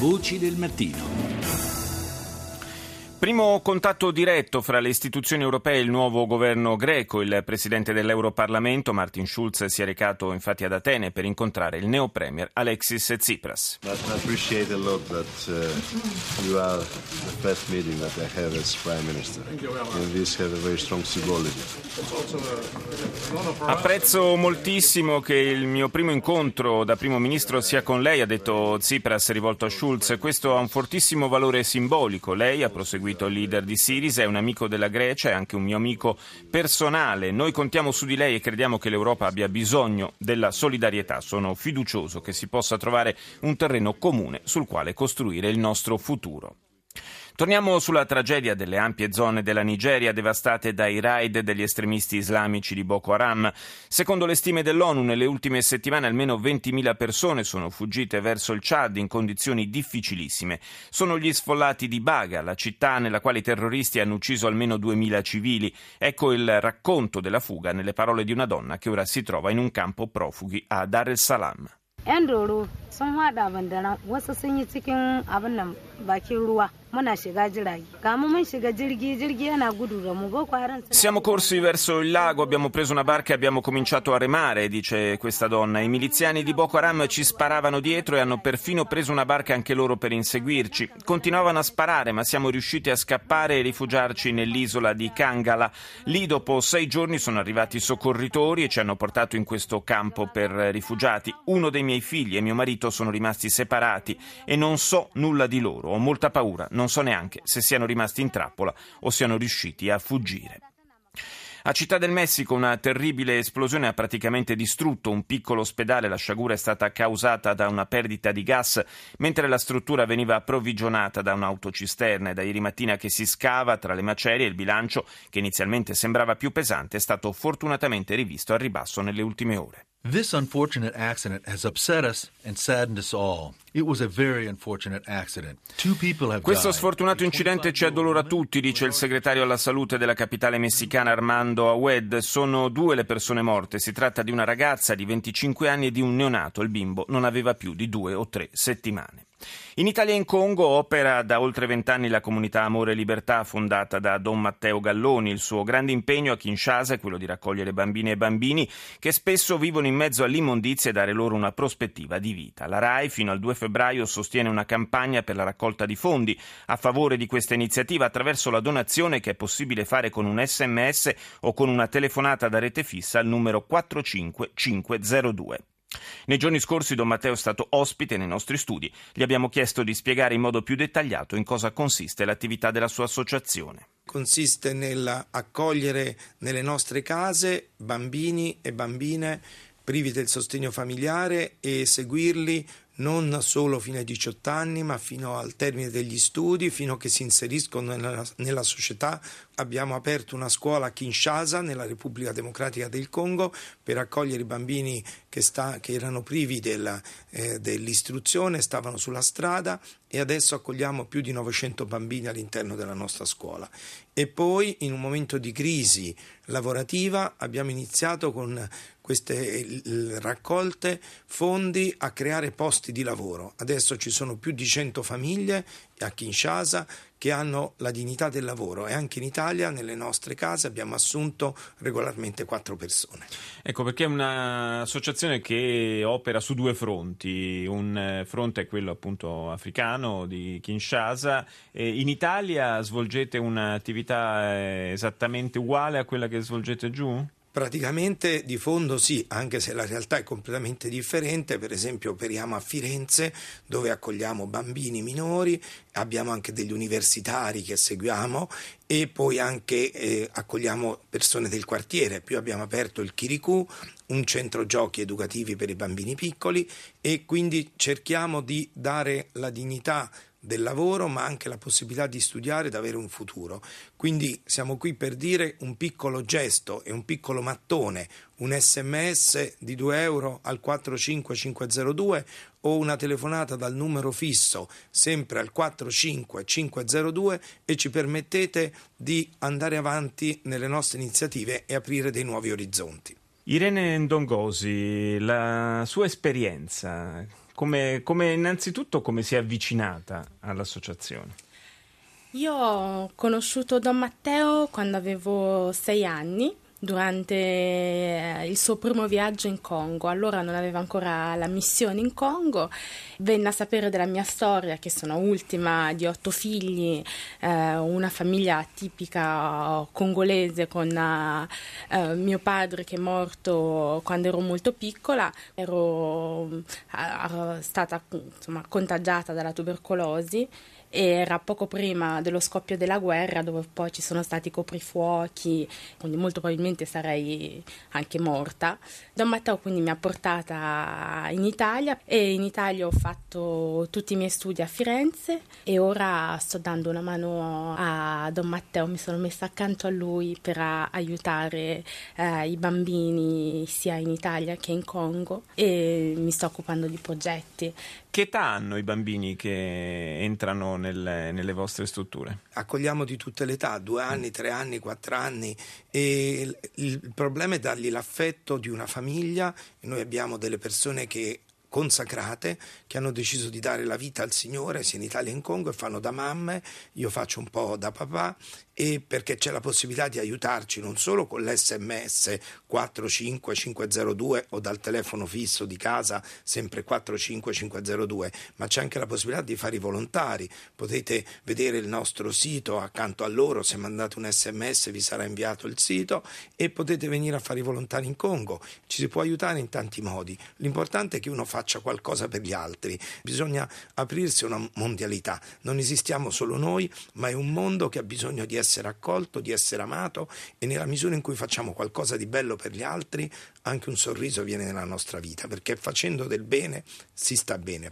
Voci del mattino. Primo contatto diretto fra le istituzioni europee e il nuovo governo greco. Il presidente dell'Europarlamento, Martin Schulz, si è recato infatti ad Atene per incontrare il neo premier Alexis Tsipras. Apprezzo moltissimo che il mio primo incontro da primo ministro sia con lei, ha detto Tsipras rivolto a Schulz. Questo ha un fortissimo valore simbolico. Lei ha proseguito seguito il leader di Sirisa, è un amico della Grecia, è anche un mio amico personale. Noi contiamo su di lei e crediamo che l'Europa abbia bisogno della solidarietà. Sono fiducioso che si possa trovare un terreno comune sul quale costruire il nostro futuro. Torniamo sulla tragedia delle ampie zone della Nigeria devastate dai raid degli estremisti islamici di Boko Haram. Secondo le stime dell'ONU, nelle ultime settimane almeno 20.000 persone sono fuggite verso il Chad in condizioni difficilissime. Sono gli sfollati di Baga, la città nella quale i terroristi hanno ucciso almeno 2.000 civili. Ecco il racconto della fuga nelle parole di una donna che ora si trova in un campo profughi a Dar es Salaam. 'Yan doro sun haɗa bandana wasu sun yi cikin abin nan bakin ruwa. muna shiga jiragi. Kamu mun shiga jirgi, jirgi yana gudu da mu Boko Haram. Siamo corsi verso il lago, abbiamo preso una barca e abbiamo cominciato a remare, dice questa donna. I miliziani di Boko Haram ci sparavano dietro e hanno perfino preso una barca anche loro per inseguirci. Continuavano a sparare, ma siamo riusciti a scappare e rifugiarci nell'isola di Kangala. Lì dopo sei giorni sono arrivati i soccorritori e ci hanno portato in questo campo per rifugiati. Uno dei miei figli e mio marito sono rimasti separati e non so nulla di loro. Ho molta paura non so neanche se siano rimasti in trappola o siano riusciti a fuggire. A Città del Messico una terribile esplosione ha praticamente distrutto un piccolo ospedale. La sciagura è stata causata da una perdita di gas mentre la struttura veniva approvvigionata da un'autocisterna e da ieri mattina che si scava tra le macerie il bilancio, che inizialmente sembrava più pesante, è stato fortunatamente rivisto al ribasso nelle ultime ore. This unfortunate accident has upset us and saddened us all. It was a very unfortunate accident. Two people have Questo sfortunato incidente ci addolora tutti, dice il segretario alla salute della capitale messicana Armando Awed. Sono due le persone morte. Si tratta di una ragazza di 25 anni e di un neonato. Il bimbo non aveva più di due o tre settimane. In Italia e in Congo opera da oltre vent'anni la comunità Amore e Libertà fondata da Don Matteo Galloni. Il suo grande impegno a Kinshasa è quello di raccogliere bambine e bambini che spesso vivono in mezzo all'immondizia e dare loro una prospettiva di vita. La RAI fino al 2 febbraio sostiene una campagna per la raccolta di fondi a favore di questa iniziativa attraverso la donazione che è possibile fare con un sms o con una telefonata da rete fissa al numero 45502. Nei giorni scorsi Don Matteo è stato ospite nei nostri studi. Gli abbiamo chiesto di spiegare in modo più dettagliato in cosa consiste l'attività della sua associazione. Consiste nell'accogliere nelle nostre case bambini e bambine privi del sostegno familiare e seguirli non solo fino ai 18 anni, ma fino al termine degli studi, fino a che si inseriscono nella, nella società. Abbiamo aperto una scuola a Kinshasa, nella Repubblica Democratica del Congo, per accogliere i bambini che, sta, che erano privi della, eh, dell'istruzione, stavano sulla strada e adesso accogliamo più di 900 bambini all'interno della nostra scuola. E poi, in un momento di crisi lavorativa, abbiamo iniziato con queste raccolte fondi a creare posti di lavoro. Adesso ci sono più di 100 famiglie a Kinshasa che hanno la dignità del lavoro e anche in Italia nelle nostre case abbiamo assunto regolarmente quattro persone. Ecco perché è un'associazione che opera su due fronti, un eh, fronte è quello appunto africano di Kinshasa, in Italia svolgete un'attività eh, esattamente uguale a quella che svolgete giù? Praticamente di fondo sì, anche se la realtà è completamente differente, per esempio operiamo a Firenze dove accogliamo bambini minori, abbiamo anche degli universitari che seguiamo e poi anche eh, accogliamo persone del quartiere, più abbiamo aperto il Chiricù, un centro giochi educativi per i bambini piccoli e quindi cerchiamo di dare la dignità del lavoro, ma anche la possibilità di studiare ed avere un futuro. Quindi siamo qui per dire un piccolo gesto e un piccolo mattone, un sms di 2 euro al 45502 o una telefonata dal numero fisso sempre al 45502 e ci permettete di andare avanti nelle nostre iniziative e aprire dei nuovi orizzonti. Irene Ndongosi, la sua esperienza come, come innanzitutto come si è avvicinata all'associazione? Io ho conosciuto Don Matteo quando avevo sei anni durante eh, il suo primo viaggio in Congo. Allora non aveva ancora la missione in Congo, venne a sapere della mia storia, che sono ultima di otto figli, eh, una famiglia tipica congolese con eh, mio padre che è morto quando ero molto piccola, ero eh, stata insomma, contagiata dalla tubercolosi era poco prima dello scoppio della guerra dove poi ci sono stati coprifuochi, quindi molto probabilmente sarei anche morta. Don Matteo quindi mi ha portata in Italia e in Italia ho fatto tutti i miei studi a Firenze e ora sto dando una mano a Don Matteo, mi sono messa accanto a lui per aiutare eh, i bambini sia in Italia che in Congo e mi sto occupando di progetti. Che età hanno i bambini che entrano nelle, nelle vostre strutture? Accogliamo di tutte le età, due anni, tre anni, quattro anni e il, il problema è dargli l'affetto di una famiglia. Noi abbiamo delle persone che consacrate che hanno deciso di dare la vita al Signore sia in Italia che in Congo e fanno da mamme, io faccio un po' da papà e perché c'è la possibilità di aiutarci non solo con l'SMS 45502 o dal telefono fisso di casa sempre 45502, ma c'è anche la possibilità di fare i volontari. Potete vedere il nostro sito accanto a loro, se mandate un sms vi sarà inviato il sito e potete venire a fare i volontari in Congo. Ci si può aiutare in tanti modi. L'importante è che uno faccia qualcosa per gli altri. Bisogna aprirsi a una mondialità. Non esistiamo solo noi, ma è un mondo che ha bisogno di essere essere accolto, di essere amato e nella misura in cui facciamo qualcosa di bello per gli altri, anche un sorriso viene nella nostra vita, perché facendo del bene si sta bene.